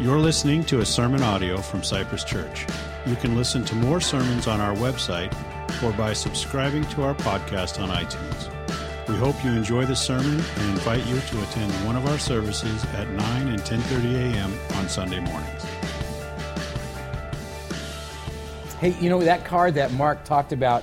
You're listening to a sermon audio from Cypress Church. You can listen to more sermons on our website or by subscribing to our podcast on iTunes. We hope you enjoy the sermon and invite you to attend one of our services at 9 and 10:30 a.m. on Sunday mornings. Hey, you know that card that Mark talked about?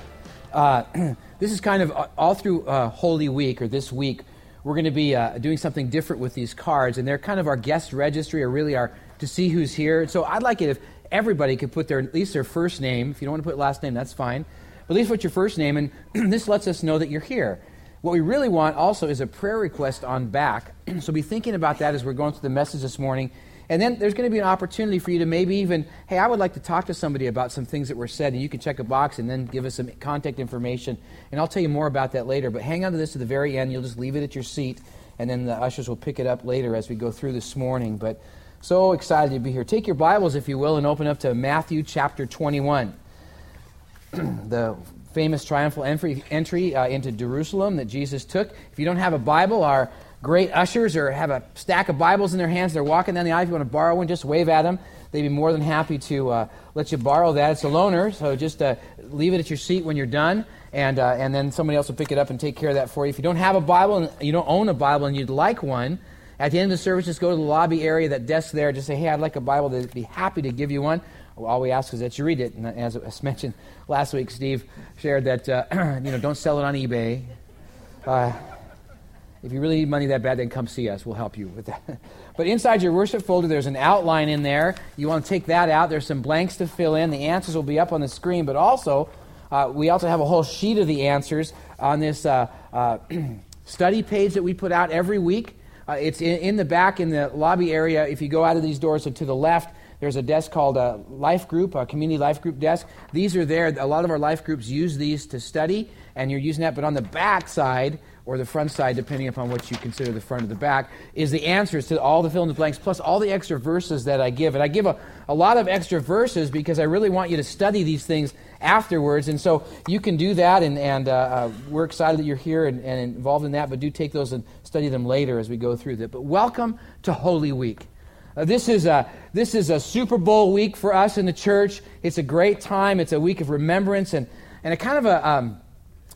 Uh, this is kind of all through uh, Holy Week or this week. We're going to be uh, doing something different with these cards, and they're kind of our guest registry, or really our to see who's here. So I'd like it if everybody could put their at least their first name. If you don't want to put last name, that's fine. But at least put your first name, and this lets us know that you're here. What we really want also is a prayer request on back. so be thinking about that as we're going through the message this morning. And then there's going to be an opportunity for you to maybe even, hey, I would like to talk to somebody about some things that were said, and you can check a box and then give us some contact information. And I'll tell you more about that later. But hang on to this to the very end. You'll just leave it at your seat, and then the ushers will pick it up later as we go through this morning. But so excited to be here. Take your Bibles, if you will, and open up to Matthew chapter 21. the famous triumphal entry, entry uh, into Jerusalem that Jesus took. If you don't have a Bible, our great ushers or have a stack of Bibles in their hands, they're walking down the aisle. If you want to borrow one, just wave at them. They'd be more than happy to uh, let you borrow that. It's a loaner, so just uh, leave it at your seat when you're done, and, uh, and then somebody else will pick it up and take care of that for you. If you don't have a Bible and you don't own a Bible and you'd like one, at the end of the service, just go to the lobby area, that desk there, just say, hey, I'd like a Bible. They'd be happy to give you one. All we ask is that you read it. And as I mentioned last week, Steve shared that, uh, you know, don't sell it on eBay. Uh, if you really need money that bad, then come see us. We'll help you with that. but inside your worship folder, there's an outline in there. You want to take that out. There's some blanks to fill in. The answers will be up on the screen. But also, uh, we also have a whole sheet of the answers on this uh, uh, study page that we put out every week. Uh, it's in, in, the back in the lobby area. If you go out of these doors to the left, there's a desk called a life group, a community life group desk. These are there. A lot of our life groups use these to study, and you're using that. But on the back side, or the front side, depending upon what you consider the front or the back, is the answers to all the fill in the blanks, plus all the extra verses that I give. And I give a, a lot of extra verses because I really want you to study these things afterwards. And so you can do that, and, and uh, uh, we're excited that you're here and, and involved in that, but do take those and study them later as we go through that. But welcome to Holy Week. Uh, this, is a, this is a Super Bowl week for us in the church. It's a great time. It's a week of remembrance and, and a kind of a, um,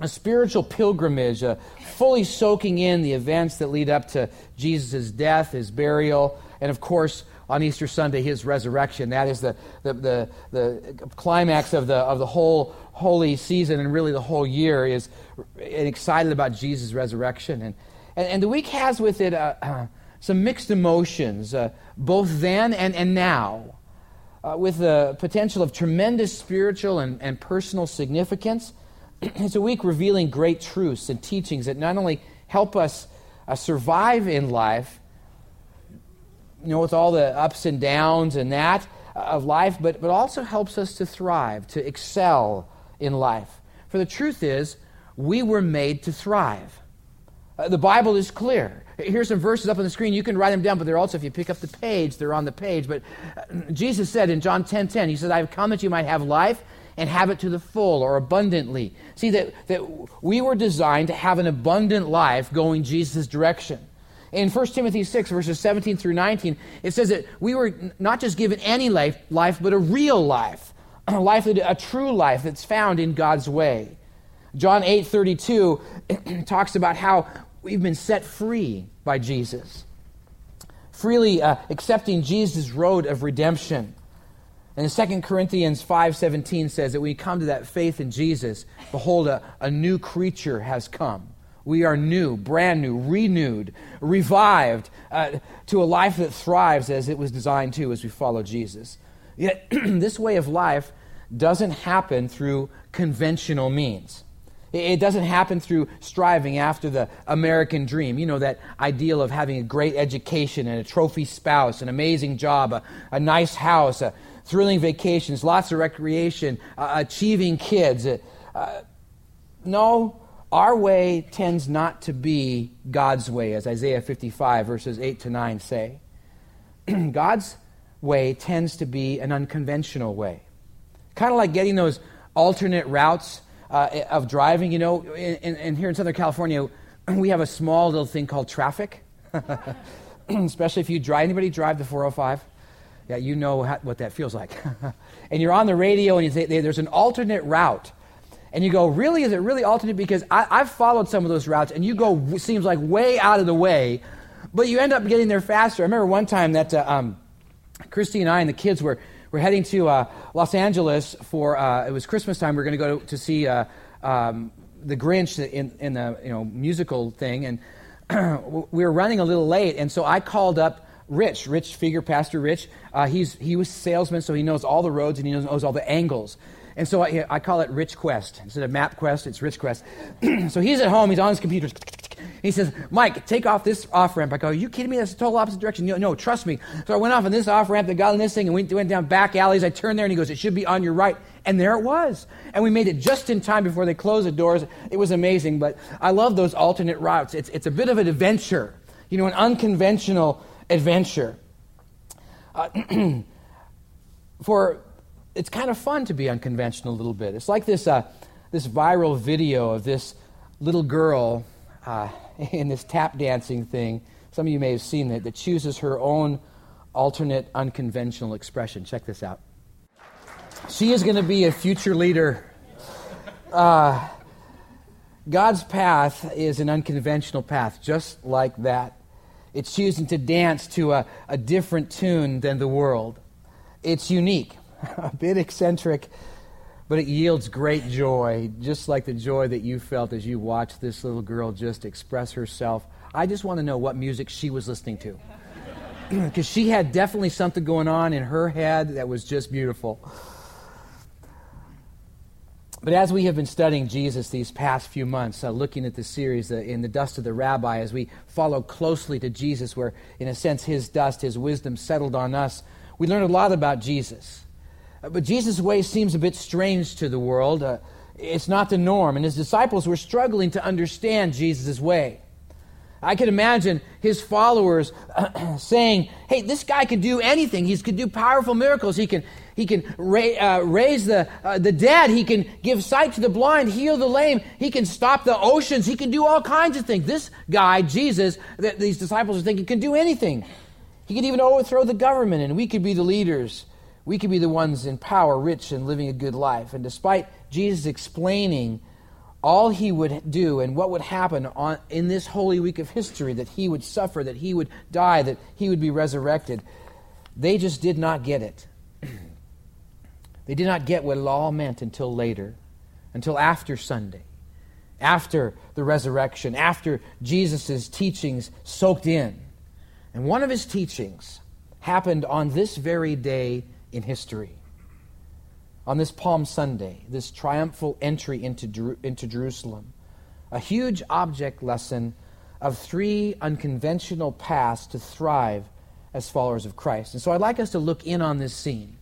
a spiritual pilgrimage, uh, fully soaking in the events that lead up to Jesus' death, his burial, and of course, on Easter Sunday, his resurrection. That is the, the, the, the, climax of the, of the whole holy season and really the whole year is excited about Jesus' resurrection. And, and, and the week has with it uh, uh, some mixed emotions, uh, both then and, and now, uh, with the potential of tremendous spiritual and, and personal significance. it's a week revealing great truths and teachings that not only help us uh, survive in life, you know, with all the ups and downs and that uh, of life, but, but also helps us to thrive, to excel in life. For the truth is, we were made to thrive. Uh, the Bible is clear. Here's some verses up on the screen. You can write them down, but they're also, if you pick up the page, they're on the page. But uh, Jesus said in John 10 10, He said, I have come that you might have life and have it to the full or abundantly. See, that, that we were designed to have an abundant life going Jesus' direction. In 1 Timothy 6, verses 17 through 19, it says that we were not just given any life, life but a real life, a life, a true life that's found in God's way. John 8 32 talks about how we've been set free by Jesus, freely uh, accepting Jesus' road of redemption. And 2 Corinthians 5.17 says that when we come to that faith in Jesus, behold, a, a new creature has come. We are new, brand new, renewed, revived uh, to a life that thrives as it was designed to as we follow Jesus. Yet, this way of life doesn't happen through conventional means. It doesn't happen through striving after the American dream. You know, that ideal of having a great education and a trophy spouse, an amazing job, a, a nice house, a, thrilling vacations, lots of recreation, uh, achieving kids. Uh, no, our way tends not to be God's way, as Isaiah 55, verses 8 to 9 say. God's way tends to be an unconventional way. Kind of like getting those alternate routes uh, of driving. You know, in, in, here in Southern California, we have a small little thing called traffic, especially if you drive. Anybody drive the 405? Yeah, you know how, what that feels like. and you're on the radio and you say there's an alternate route. And you go, really? Is it really alternate? Because I, I've followed some of those routes and you go, seems like way out of the way, but you end up getting there faster. I remember one time that uh, um, Christy and I and the kids were, were heading to uh, Los Angeles for, uh, it was Christmas time. We were going to go to, to see uh, um, the Grinch in, in the you know, musical thing. And we were running a little late. And so I called up Rich, Rich Figure, Pastor Rich. Uh, he's, he was salesman, so he knows all the roads and he knows, knows all the angles. And so I, I, call it Rich Quest. Instead of Map Quest, it's Rich Quest. so he's at home, he's on his computer. He says, Mike, take off this off ramp. I go, Are you kidding me? That's the total opposite direction. No, no, trust me. So I went off on this off ramp that got on this thing and went, went down back alleys. I turned there and he goes, It should be on your right. And there it was. And we made it just in time before they closed the doors. It was amazing. But I love those alternate routes. It's, it's a bit of an adventure, you know, an unconventional adventure. Uh, for it's kind of fun to be unconventional a little bit. It's like this, uh, this viral video of this little girl uh, in this tap dancing thing. Some of you may have seen it, that chooses her own alternate unconventional expression. Check this out. She is going to be a future leader. Uh, God's path is an unconventional path, just like that. It's choosing to dance to a, a different tune than the world. It's unique. a bit eccentric, but it yields great joy, just like the joy that you felt as you watched this little girl just express herself. I just want to know what music she was listening to. Because she had definitely something going on in her head that was just beautiful. But as we have been studying Jesus these past few months, uh, looking at the series uh, in the dust of the rabbi, as we follow closely to Jesus, where in a sense his dust, his wisdom settled on us, we learn a lot about Jesus. Uh, but Jesus' way seems a bit strange to the world. Uh, it's not the norm, and his disciples were struggling to understand Jesus' way. I can imagine his followers uh, saying, Hey, this guy can do anything. He can do powerful miracles. He can, he can ra- uh, raise the, uh, the dead. He can give sight to the blind, heal the lame. He can stop the oceans. He can do all kinds of things. This guy, Jesus, that these disciples are thinking, can do anything. He can even overthrow the government, and we could be the leaders we could be the ones in power, rich, and living a good life. And despite Jesus explaining all he would do and what would happen on, in this holy week of history that he would suffer, that he would die, that he would be resurrected, they just did not get it. they did not get what all meant until later, until after Sunday, after the resurrection, after Jesus' teachings soaked in. And one of his teachings happened on this very day in history. On this Palm Sunday, this triumphal entry into, into Jerusalem, a huge object lesson of three unconventional paths to thrive as followers of Christ. And so I'd like us to look in on this scene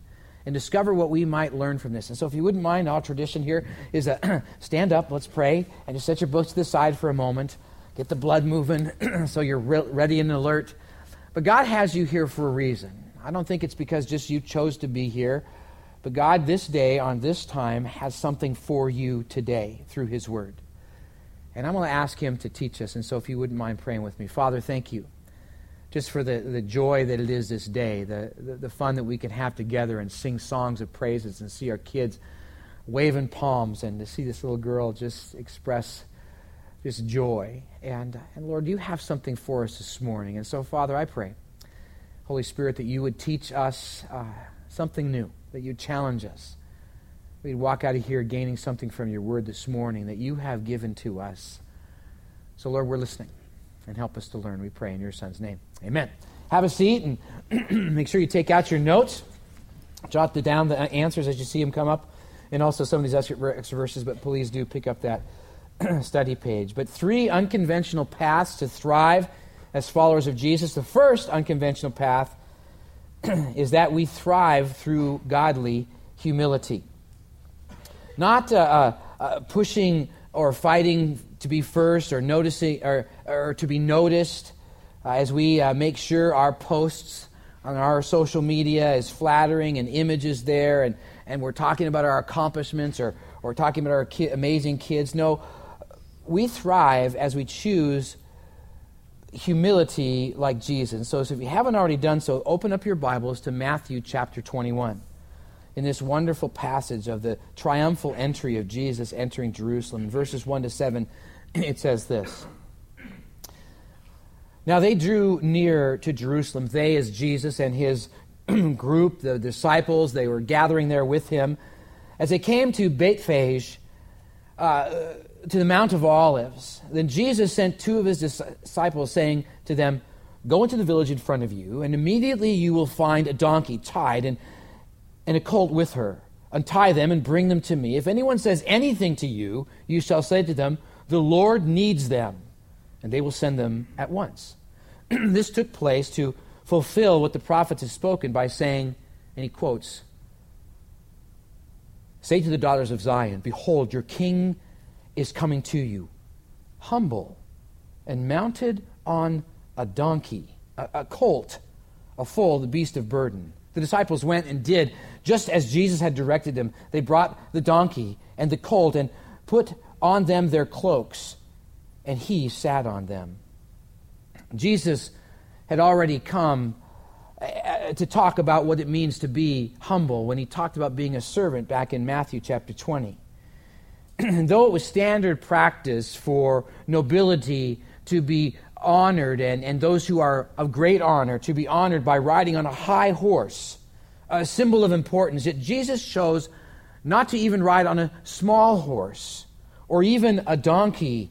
and discover what we might learn from this. And so if you wouldn't mind, our tradition here is a stand up, let's pray, and just set your books to the side for a moment. Get the blood moving so you're re- ready and alert. But God has you here for a reason. I don't think it's because just you chose to be here, but God, this day, on this time, has something for you today through His Word. And I'm going to ask Him to teach us. And so, if you wouldn't mind praying with me, Father, thank you just for the, the joy that it is this day, the, the, the fun that we can have together and sing songs of praises and see our kids waving palms and to see this little girl just express this joy. And, and Lord, you have something for us this morning. And so, Father, I pray Holy Spirit, that you would teach us uh, something new, that you'd challenge us. We'd walk out of here gaining something from your word this morning that you have given to us. So, Lord, we're listening and help us to learn. We pray in your Son's name. Amen. Have a seat and make sure you take out your notes. Jot down the answers as you see them come up, and also some of these extra verses, but please do pick up that study page. But three unconventional paths to thrive as followers of Jesus. The first unconventional path is that we thrive through godly humility. Not uh, uh, uh, pushing or fighting to be first or noticing or, or to be noticed uh, as we uh, make sure our posts on our social media is flattering and images there and, and we're talking about our accomplishments or, or talking about our ki- amazing kids. No, we thrive as we choose humility like Jesus. So, so if you haven't already done so, open up your Bibles to Matthew chapter 21. In this wonderful passage of the triumphal entry of Jesus entering Jerusalem, verses 1 to 7, it says this. Now they drew near to Jerusalem, they as Jesus and his group, the disciples, they were gathering there with him. As they came to Bethphage, uh, to the Mount of Olives, then Jesus sent two of his disciples, saying to them, Go into the village in front of you, and immediately you will find a donkey tied and, and a colt with her. Untie them and bring them to me. If anyone says anything to you, you shall say to them, The Lord needs them, and they will send them at once. this took place to fulfill what the prophets had spoken by saying, and he quotes, Say to the daughters of Zion, Behold, your king is coming to you, humble and mounted on a donkey, a, a colt, a foal, the beast of burden. The disciples went and did just as Jesus had directed them. They brought the donkey and the colt and put on them their cloaks, and he sat on them. Jesus had already come uh, to talk about what it means to be humble when he talked about being a servant back in Matthew chapter 20. though it was standard practice for nobility to be honored and, and those who are of great honor to be honored by riding on a high horse, a symbol of importance, yet Jesus chose not to even ride on a small horse or even a donkey,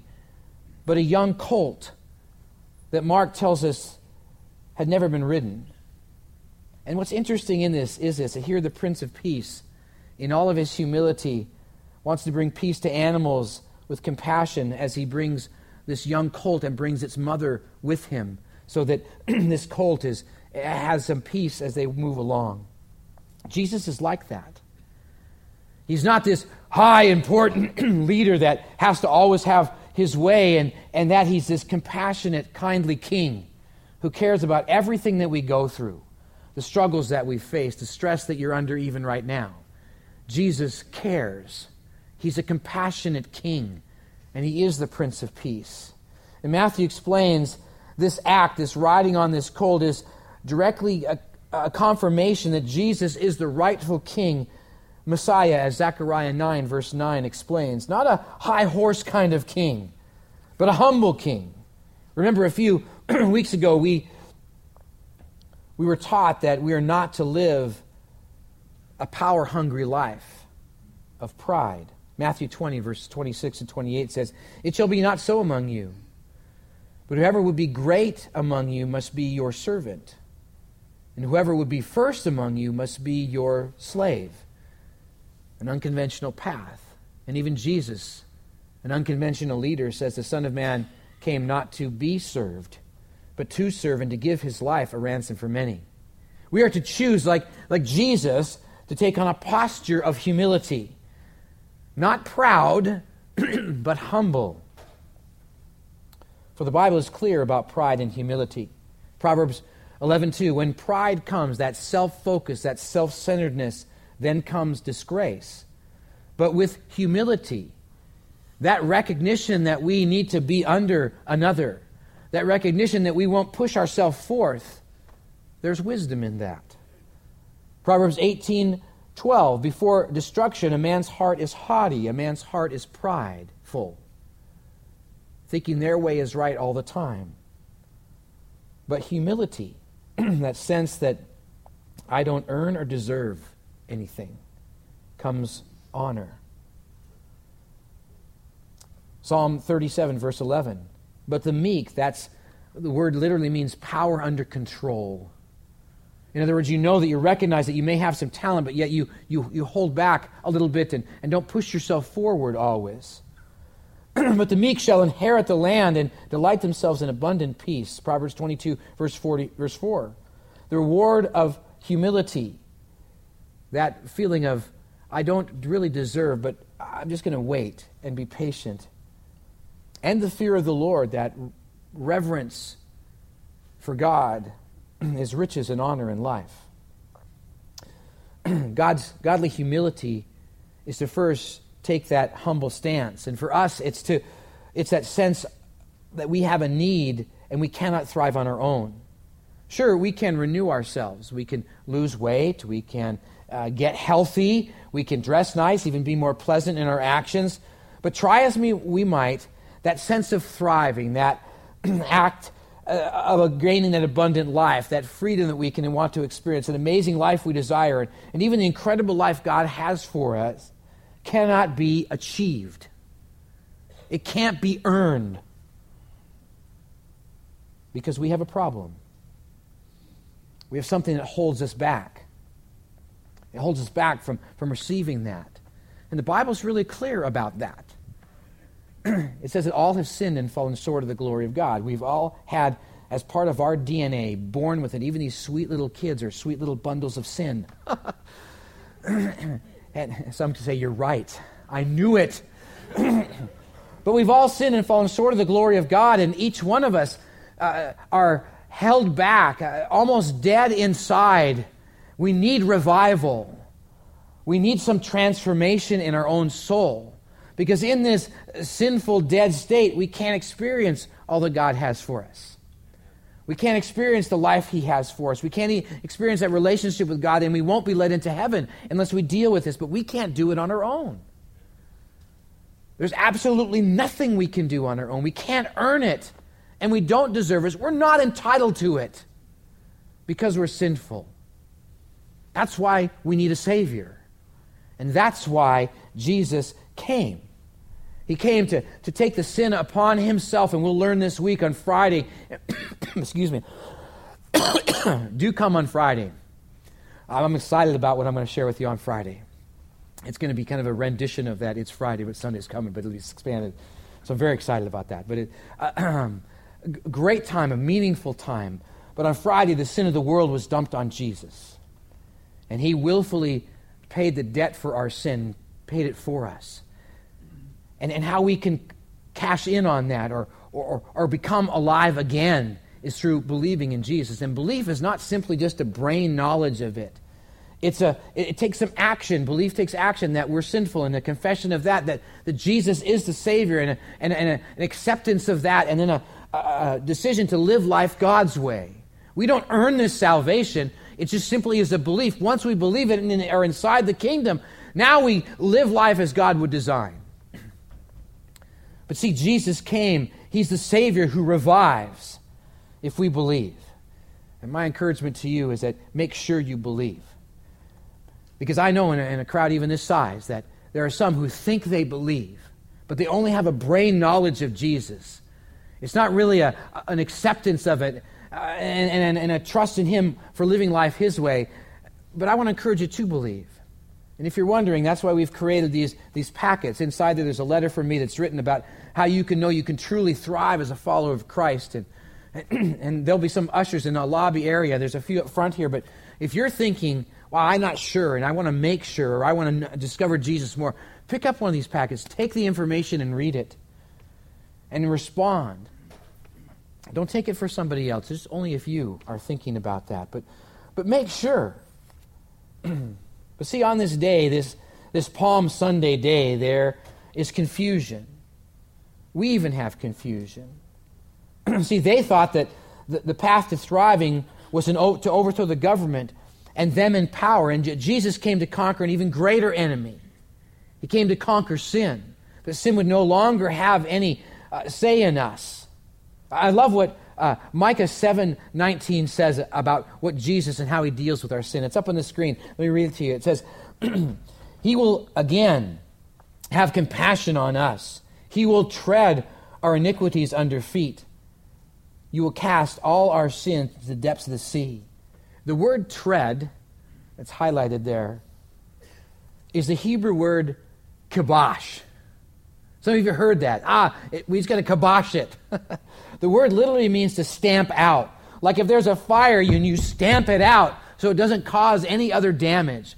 but a young colt that Mark tells us had never been ridden. And what's interesting in this is this here the Prince of Peace, in all of his humility, wants to bring peace to animals with compassion as he brings this young colt and brings its mother with him so that this colt is, has some peace as they move along. Jesus is like that. He's not this high, important leader that has to always have his way, and, and that he's this compassionate, kindly king who cares about everything that we go through, the struggles that we face, the stress that you're under even right now. Jesus cares. He's a compassionate king, and he is the Prince of Peace. And Matthew explains this act, this riding on this colt, is directly a, a confirmation that Jesus is the rightful king, Messiah, as Zechariah 9, verse 9 explains. Not a high horse kind of king, but a humble king. Remember, a few weeks ago, we, we were taught that we are not to live a power hungry life of pride. Matthew 20, verse 26 and 28 says, It shall be not so among you, but whoever would be great among you must be your servant, and whoever would be first among you must be your slave. An unconventional path. And even Jesus, an unconventional leader, says the Son of Man came not to be served, but to serve and to give his life a ransom for many. We are to choose, like, like Jesus, to take on a posture of humility not proud, but humble. For the Bible is clear about pride and humility. Proverbs 11:2 When pride comes, that self-focus, that self-centeredness, then comes disgrace. But with humility, that recognition that we need to be under another, that recognition that we won't push ourselves forth, there's wisdom in that. Proverbs 18 12. Before destruction, a man's heart is haughty, a man's heart is prideful, thinking their way is right all the time. But humility, that sense that I don't earn or deserve anything, comes honor. Psalm 37, verse 11. But the meek, that's the word literally means power under control. In other words, you know that you recognize that you may have some talent, but yet you, you, you hold back a little bit and, and don't push yourself forward always. but the meek shall inherit the land and delight themselves in abundant peace. Proverbs 22, verse, 40, verse 4. The reward of humility, that feeling of, I don't really deserve, but I'm just going to wait and be patient. And the fear of the Lord, that reverence for God is riches and honor in life. God's godly humility is to first take that humble stance. And for us, it's to it's that sense that we have a need and we cannot thrive on our own. Sure, we can renew ourselves. We can lose weight. We can uh, get healthy. We can dress nice, even be more pleasant in our actions. But try as we, we might, that sense of thriving, that act uh, of gaining that abundant life, that freedom that we can want to experience, an amazing life we desire, and even the incredible life God has for us, cannot be achieved. It can't be earned because we have a problem. We have something that holds us back. It holds us back from, from receiving that. And the Bible's really clear about that. it says that all have sinned and fallen short of the glory of God. We've all had, as part of our DNA, born with it. Even these sweet little kids are sweet little bundles of sin. and some can say, You're right. I knew it. but we've all sinned and fallen short of the glory of God, and each one of us uh, are held back, uh, almost dead inside. We need revival. We need some transformation in our own soul. Because in this sinful, dead state, we can't experience all that God has for us. We can't experience the life He has for us. We can't experience that relationship with God, and we won't be led into heaven unless we deal with this. But we can't do it on our own. There's absolutely nothing we can do on our own. We can't earn it and we don't deserve it. We're not entitled to it because we're sinful. That's why we need a Savior. And that's why Jesus came. He came to, to take the sin upon himself, and we'll learn this week on Friday. Excuse me. Do come on Friday. I'm excited about what I'm going to share with you on Friday. It's going to be kind of a rendition of that. It's Friday, but Sunday's coming, but it'll be expanded. So I'm very excited about that. But it, uh, great time, a meaningful time. But on Friday, the sin of the world was dumped on Jesus. And he willfully paid the debt for our sin, paid it for us. And, and how we can cash in on that or, or, or become alive again is through believing in Jesus. And belief is not simply just a brain knowledge of it. It's a, it, takes some action. Belief takes action that we're sinful and a confession of that, that, that Jesus is the Savior and, a, and, a, and a, an acceptance of that, and then a, a decision to live life God's way. We don't earn this salvation. It just simply is a belief. Once we believe it and are inside the kingdom, now we live life as God would design. But see, Jesus came. He's the Savior who revives if we believe. And my encouragement to you is that make sure you believe. Because I know in a, in a crowd even this size that there are some who think they believe, but they only have a brain knowledge of Jesus. It's not really a, an acceptance of it uh, and, and, and a trust in Him for living life His way. But I want to encourage you to believe. And if you're wondering, that's why we've created these, these packets. Inside there, there's a letter from me that's written about how you can know you can truly thrive as a follower of Christ. And, and there'll be some ushers in the lobby area. There's a few up front here. But if you're thinking, well, I'm not sure, and I want to make sure, or I want to discover Jesus more, pick up one of these packets, take the information and read it, and respond. Don't take it for somebody else. It's only if you are thinking about that. But, but make sure. but see, on this day, this, this Palm Sunday day, there is confusion. We even have confusion. see, they thought that the, the path to thriving was an, to overthrow the government and them in power. And Jesus came to conquer an even greater enemy. He came to conquer sin, that sin would no longer have any uh, say in us. I love what uh, Micah 7 19 says about what Jesus and how he deals with our sin. It's up on the screen. Let me read it to you. It says, He will again have compassion on us, He will tread our iniquities under feet. You will cast all our sins to the depths of the sea. The word tread, that's highlighted there, is the Hebrew word kibosh. Some of you heard that. Ah, it, we're just going to kibosh it. the word literally means to stamp out. Like if there's a fire and you stamp it out so it doesn't cause any other damage.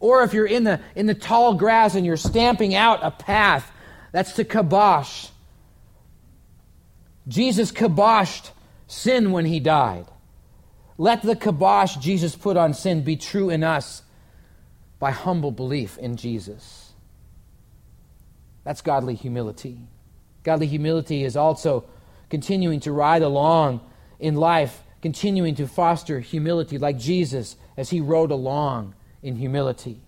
Or if you're in the, in the tall grass and you're stamping out a path, that's to kibosh. Jesus kiboshed sin when he died. Let the kibosh Jesus put on sin be true in us by humble belief in Jesus. That's godly humility. Godly humility is also continuing to ride along in life, continuing to foster humility like Jesus as he rode along in humility.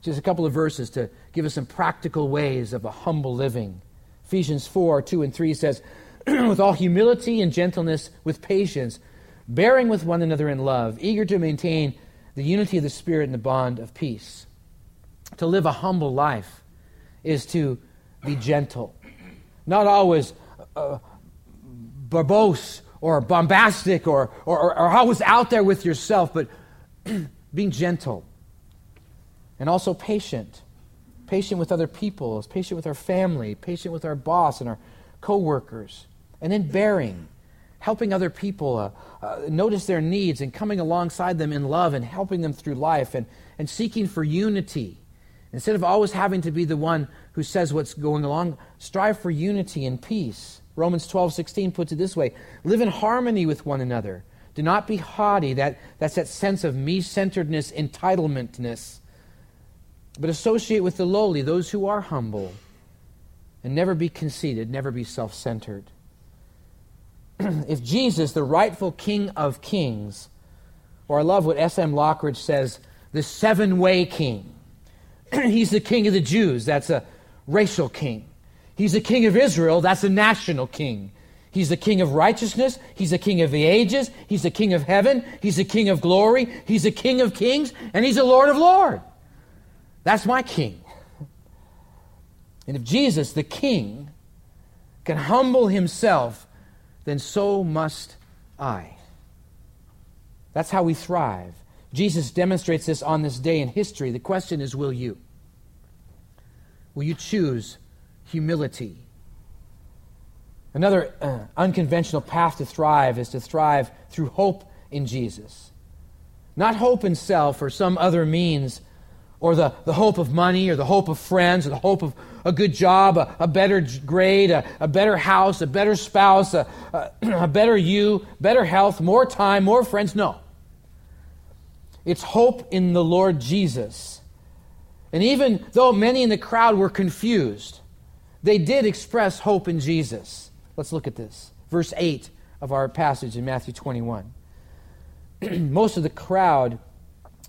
Just a couple of verses to give us some practical ways of a humble living. Ephesians 4 2 and 3 says, With all humility and gentleness, with patience, bearing with one another in love, eager to maintain the unity of the Spirit in the bond of peace. To live a humble life is to be gentle, not always uh, verbose or bombastic or, or, or always out there with yourself, but being gentle and also patient. Patient with other people, patient with our family, patient with our boss and our coworkers, and then bearing, helping other people uh, uh, notice their needs and coming alongside them in love and helping them through life and, and seeking for unity. Instead of always having to be the one who says what's going along, strive for unity and peace. Romans 12, 16 puts it this way live in harmony with one another. Do not be haughty. That, that's that sense of me centeredness, entitlementness. But associate with the lowly, those who are humble. And never be conceited, never be self centered. if Jesus, the rightful King of kings, or I love what S.M. Lockridge says, the seven way king, he's the king of the Jews, that's a racial king. He's the king of Israel, that's a national king. He's the king of righteousness. He's the king of the ages. He's the king of heaven. He's the king of glory. He's the king of kings. And he's the Lord of lords. That's my king. And if Jesus, the king, can humble himself, then so must I. That's how we thrive. Jesus demonstrates this on this day in history. The question is will you? Will you choose humility? Another uh, unconventional path to thrive is to thrive through hope in Jesus. Not hope in self or some other means, or the, the hope of money, or the hope of friends, or the hope of a good job, a, a better grade, a, a, better house, a better spouse, a, a, a better you, better health, more time, more friends. No. It's hope in the Lord Jesus. And even though many in the crowd were confused, they did express hope in Jesus. Let's look at this. Verse 8 of our passage in Matthew 21. Most of the crowd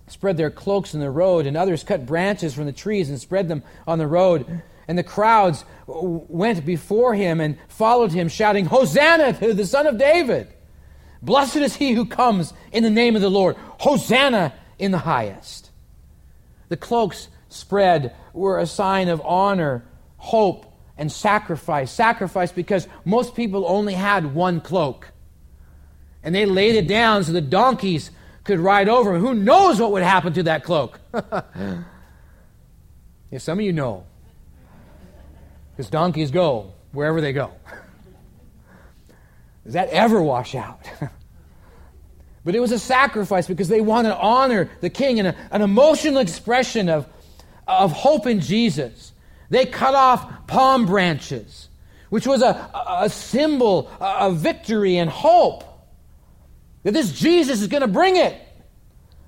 spread their cloaks in the road, and others cut branches from the trees and spread them on the road. And the crowds went before him and followed him, shouting, Hosanna to the Son of David! Blessed is he who comes in the name of the Lord. Hosanna in the highest. The cloaks spread were a sign of honor, hope, and sacrifice. Sacrifice because most people only had one cloak. And they laid it down so the donkeys could ride over. Who knows what would happen to that cloak? yeah, some of you know. Because donkeys go wherever they go. Does that ever wash out? but it was a sacrifice because they wanted to honor the king and an emotional expression of, of hope in Jesus. They cut off palm branches, which was a, a symbol of victory and hope. That this Jesus is going to bring it.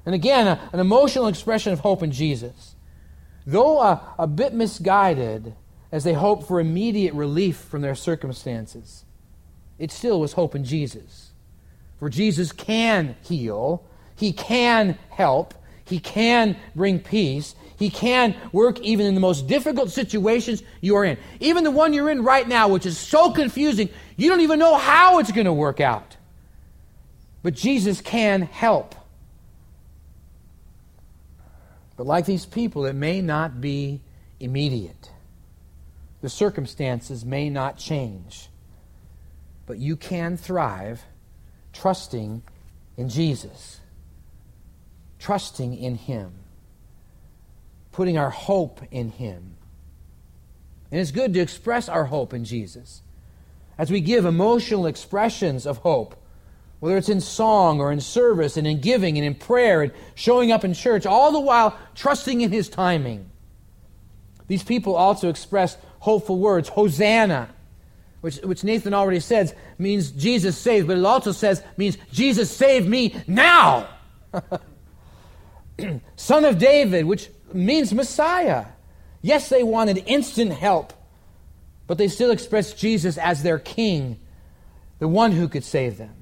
And again, a, an emotional expression of hope in Jesus. Though a, a bit misguided as they hoped for immediate relief from their circumstances, it still was hope in Jesus. For Jesus can heal, He can help, He can bring peace, He can work even in the most difficult situations you are in. Even the one you're in right now, which is so confusing, you don't even know how it's going to work out. But Jesus can help. But like these people, it may not be immediate. The circumstances may not change. But you can thrive trusting in Jesus, trusting in Him, putting our hope in Him. And it's good to express our hope in Jesus. As we give emotional expressions of hope, whether it's in song or in service and in giving and in prayer and showing up in church, all the while trusting in His timing. These people also expressed hopeful words Hosanna, which, which Nathan already says means Jesus saved, but it also says means Jesus saved me now. Son of David, which means Messiah. Yes, they wanted instant help, but they still expressed Jesus as their king the one who could save them.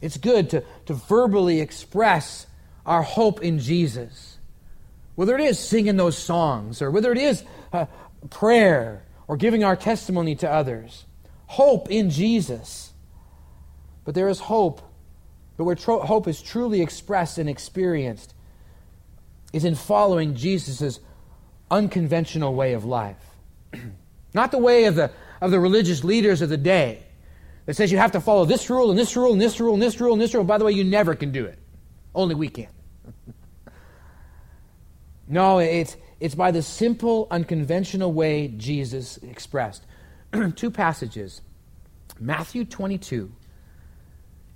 It's good to, to verbally express our hope in Jesus. Whether it is singing those songs, or whether it is uh, prayer, or giving our testimony to others. Hope in Jesus. But there is hope. But where tro- hope is truly expressed and experienced is in following Jesus' unconventional way of life. Not the way of the, of the religious leaders of the day that says you have to follow this rule and this rule and this rule and this rule and this rule. By the way, you never can do it. Only we can. no, it's, it's by the simple, unconventional way Jesus expressed. Two passages Matthew 22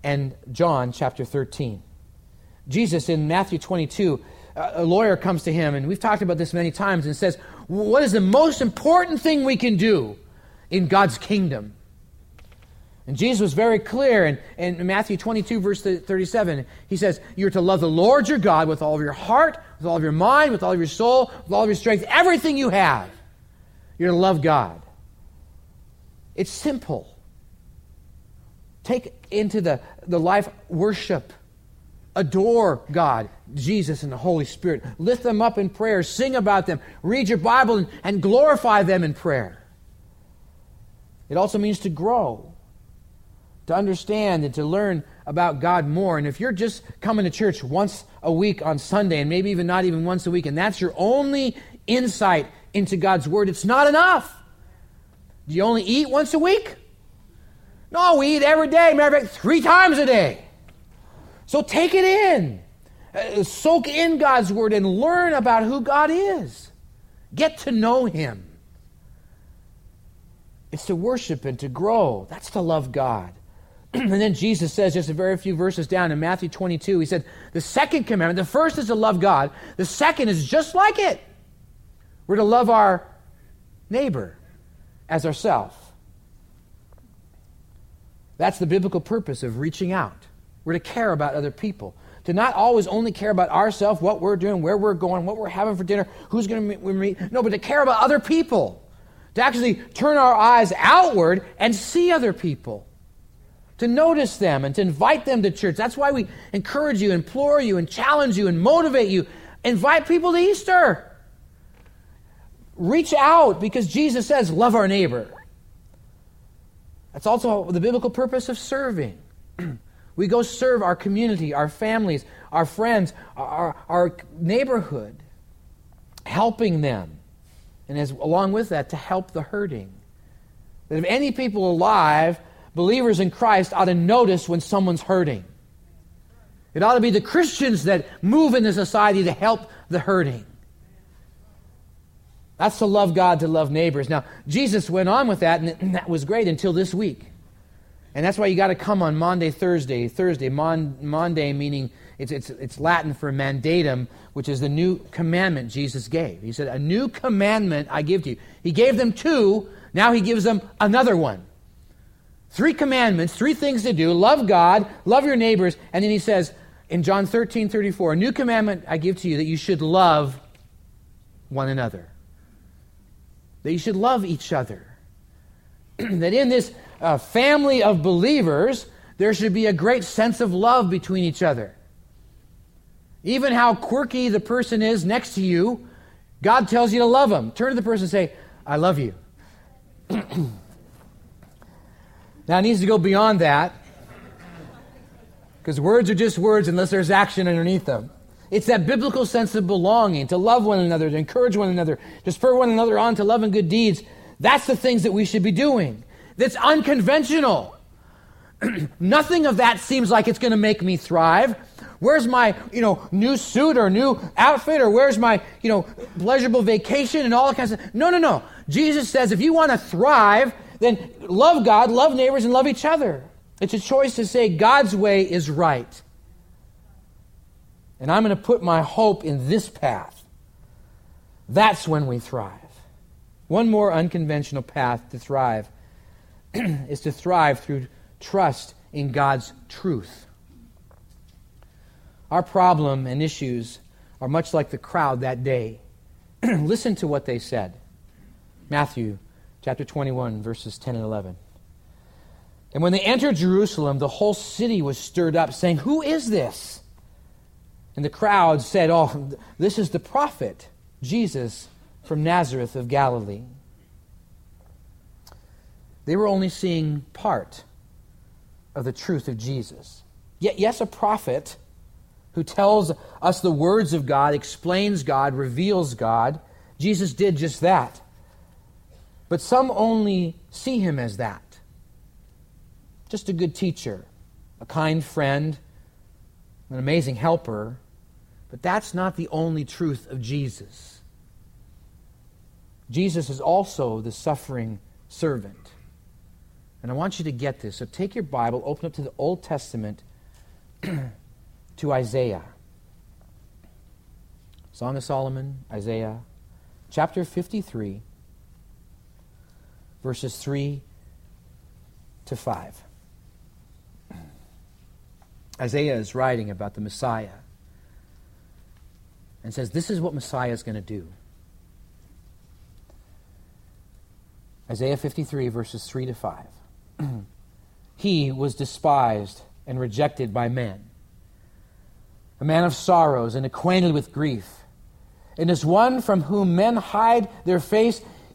and John chapter 13. Jesus in Matthew 22, a lawyer comes to him, and we've talked about this many times, and says, What is the most important thing we can do in God's kingdom? And Jesus was very clear in, in Matthew 22, verse 37. He says, You're to love the Lord your God with all of your heart, with all of your mind, with all of your soul, with all of your strength, everything you have. You're to love God. It's simple. Take into the, the life worship. Adore God, Jesus, and the Holy Spirit. Lift them up in prayer. Sing about them. Read your Bible and, and glorify them in prayer. It also means to grow to understand and to learn about God more. And if you're just coming to church once a week on Sunday, and maybe even not even once a week, and that's your only insight into God's Word, it's not enough. Do you only eat once a week? No, we eat every day, matter of fact, three times a day. So take it in. Uh, soak in God's Word and learn about who God is. Get to know Him. It's to worship and to grow. That's to love God. and then Jesus says, just a very few verses down in Matthew 22, he said, The second commandment, the first is to love God, the second is just like it. We're to love our neighbor as ourselves. That's the biblical purpose of reaching out. We're to care about other people. To not always only care about ourselves, what we're doing, where we're going, what we're having for dinner, who's going to meet. No, but to care about other people. To actually turn our eyes outward and see other people to notice them and to invite them to church. That's why we encourage you, implore you, and challenge you, and motivate you. Invite people to Easter. Reach out because Jesus says, love our neighbor. That's also the biblical purpose of serving. we go serve our community, our families, our friends, our, our neighborhood, helping them. And as, along with that, to help the hurting. That if any people alive believers in Christ ought to notice when someone's hurting. It ought to be the Christians that move in the society to help the hurting. That's to love God, to love neighbors. Now, Jesus went on with that, and that was great until this week. And that's why you got to come on Monday, Thursday. Thursday, Mon, Maundy meaning it's, it's, it's Latin for mandatum, which is the new commandment Jesus gave. He said, A new commandment I give to you. He gave them two, now he gives them another one. Three commandments, three things to do love God, love your neighbors. And then he says in John 13 34, a new commandment I give to you that you should love one another. That you should love each other. that in this uh, family of believers, there should be a great sense of love between each other. Even how quirky the person is next to you, God tells you to love them. Turn to the person and say, I love you. Now, it needs to go beyond that because words are just words unless there's action underneath them. It's that biblical sense of belonging, to love one another, to encourage one another, to spur one another on to love and good deeds. That's the things that we should be doing. That's unconventional. Nothing of that seems like it's going to make me thrive. Where's my, you know, new suit or new outfit or where's my, you know, pleasurable vacation and all that kind of? No, no, no. Jesus says if you want to thrive, then love God, love neighbors, and love each other. It's a choice to say God's way is right. And I'm going to put my hope in this path. That's when we thrive. One more unconventional path to thrive is to thrive through trust in God's truth. Our problem and issues are much like the crowd that day. Listen to what they said. Matthew chapter 21, verses 10 and 11. And when they entered Jerusalem, the whole city was stirred up, saying, Who is this? And the crowd said, Oh, this is the prophet, Jesus from Nazareth of Galilee. They were only seeing part of the truth of Jesus. Yet, yes, a prophet who tells us the words of God, explains God, reveals God. Jesus did just that. But some only see him as that just a good teacher, a kind friend, an amazing helper. But that's not the only truth of Jesus. Jesus is also the suffering servant. And I want you to get this. So take your Bible, open up to the Old Testament, to Isaiah. Song of Solomon, Isaiah, chapter 53, verses 3 to 5. Isaiah is writing about the Messiah and says, This is what Messiah is going to do. Isaiah 53, verses 3 to 5. he was despised and rejected by men, a man of sorrows and acquainted with grief. And as one from whom men hide their face,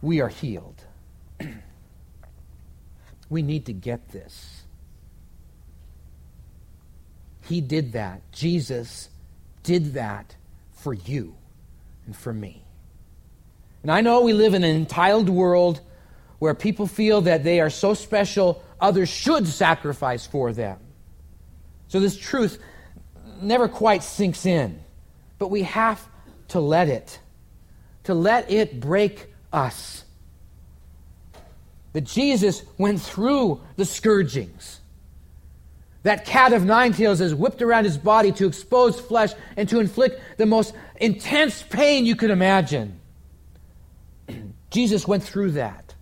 we are healed. we need to get this. He did that. Jesus did that for you and for me. And I know we live in an entitled world where people feel that they are so special, others should sacrifice for them. So this truth never quite sinks in. But we have to let it, to let it break us. That Jesus went through the scourgings. That cat of nine tails is whipped around his body to expose flesh and to inflict the most intense pain you could imagine. Jesus went through that.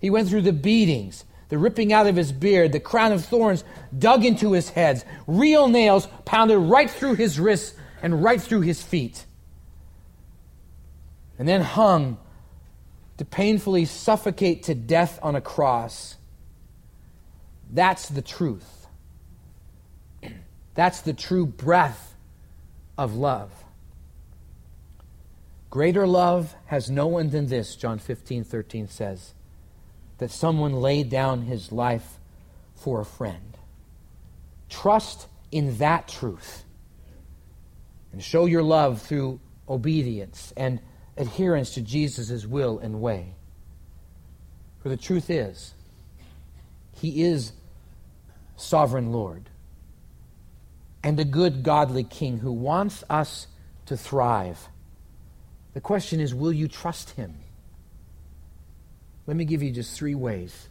He went through the beatings, the ripping out of his beard, the crown of thorns dug into his head, real nails pounded right through his wrists and right through his feet. And then hung to painfully suffocate to death on a cross. That's the truth. That's the true breath of love. Greater love has no one than this, John 15, 13 says, that someone laid down his life for a friend. Trust in that truth and show your love through obedience and adherence to Jesus' will and way. For the truth is, He is sovereign Lord and a good, godly king who wants us to thrive. The question is will you trust him? Let me give you just three ways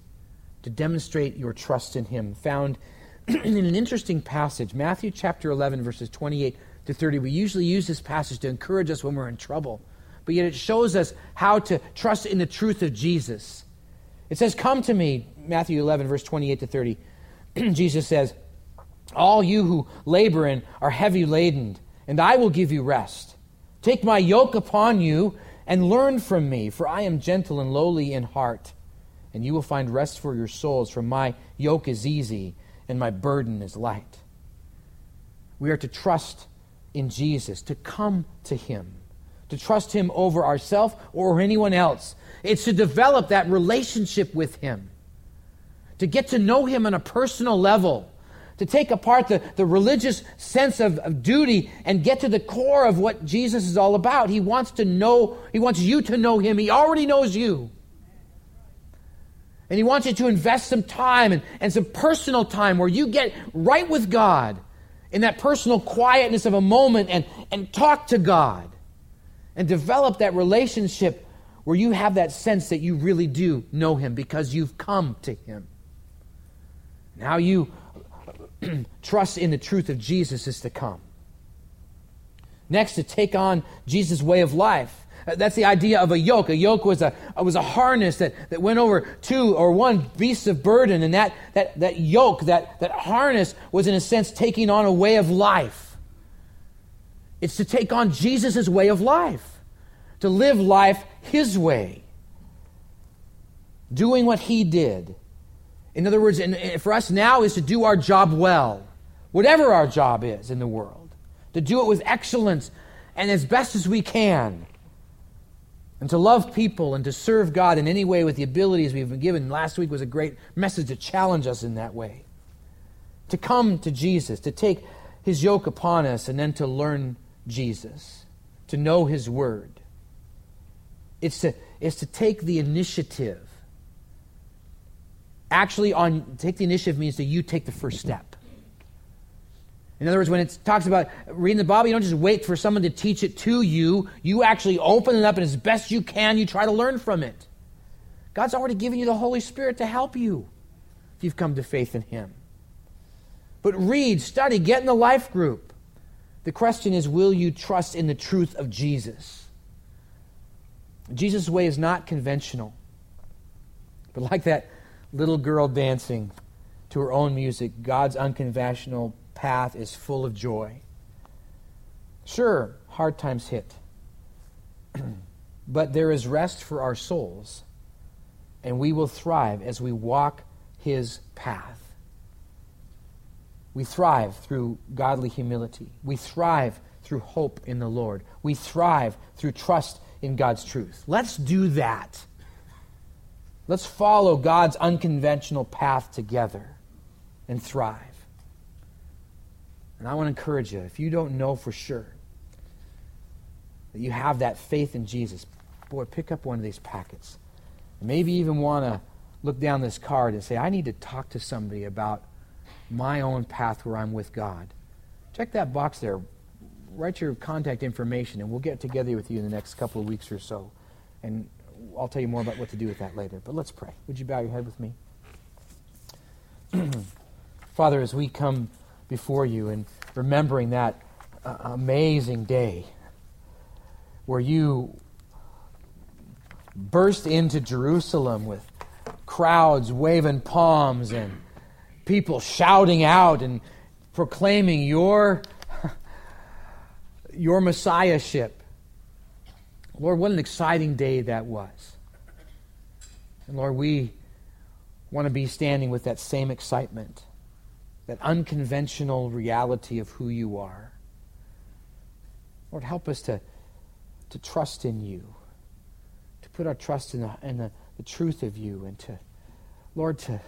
to demonstrate your trust in him, found in an interesting passage, Matthew chapter 11, verses 28 to 30. We usually use this passage to encourage us when we're in trouble, but yet it shows us how to trust in the truth of Jesus. It says, Come to me, Matthew 11, verse 28 to 30. Jesus says, all you who labor and are heavy laden, and I will give you rest. Take my yoke upon you and learn from me, for I am gentle and lowly in heart, and you will find rest for your souls, for my yoke is easy and my burden is light. We are to trust in Jesus, to come to him, to trust him over ourselves or anyone else. It's to develop that relationship with him, to get to know him on a personal level to take apart the, the religious sense of, of duty and get to the core of what Jesus is all about. He wants to know, he wants you to know him. He already knows you. And he wants you to invest some time and, and some personal time where you get right with God in that personal quietness of a moment and, and talk to God and develop that relationship where you have that sense that you really do know him because you've come to him. Now you trust in the truth of Jesus is to come. Next, to take on Jesus' way of life. Uh, that's the idea of a yoke. A yoke was a, was a harness that, that went over two or one beast of burden, and that, that, that yoke, that, that harness, was in a sense taking on a way of life. It's to take on Jesus' way of life, to live life his way, doing what he did. In other words, for us now is to do our job well, whatever our job is in the world to do it with excellence and as best as we can, and to love people and to serve God in any way with the abilities we've been given. Last week was a great message to challenge us in that way. To come to Jesus, to take his yoke upon us, and then to learn Jesus, to know his word. It's to, it's to take the initiative. Actually, on take the initiative means that you take the first step. In other words, when it talks about reading the Bible, you don't just wait for someone to teach it to you. You actually open it up, and as best you can, you try to learn from it. God's already given you the Holy Spirit to help you if you've come to faith in Him. But read, study, get in the life group. The question is will you trust in the truth of Jesus? Jesus' way is not conventional. But like that little girl dancing to her own music, God's unconventional path is full of joy. Sure, hard times hit, but there is rest for our souls, and we will thrive as we walk His path. We thrive through godly humility. We thrive through hope in the Lord. We thrive through trust in God's truth. Let's do that. Let's follow God's unconventional path together and thrive. And I want to encourage you if you don't know for sure that you have that faith in Jesus, boy, pick up one of these packets. Maybe even want to look down this card and say, I need to talk to somebody about my own path where I'm with God. Check that box there. Write your contact information, and we'll get together with you in the next couple of weeks or so. And I'll tell you more about what to do with that later. But let's pray. Would you bow your head with me? Father, as we come before you and remembering that uh, amazing day where you burst into Jerusalem with crowds waving palms and people shouting out and proclaiming your, your messiahship. Lord, what an exciting day that was. And Lord, we want to be standing with that same excitement that unconventional reality of who you are. Lord, help us to, to trust in you, to put our trust in, the, in the, the truth of you, and to, Lord, to,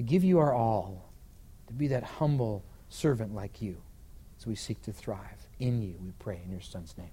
to give you our all, to be that humble servant like you as we seek to thrive. In you, we pray in your Son's name.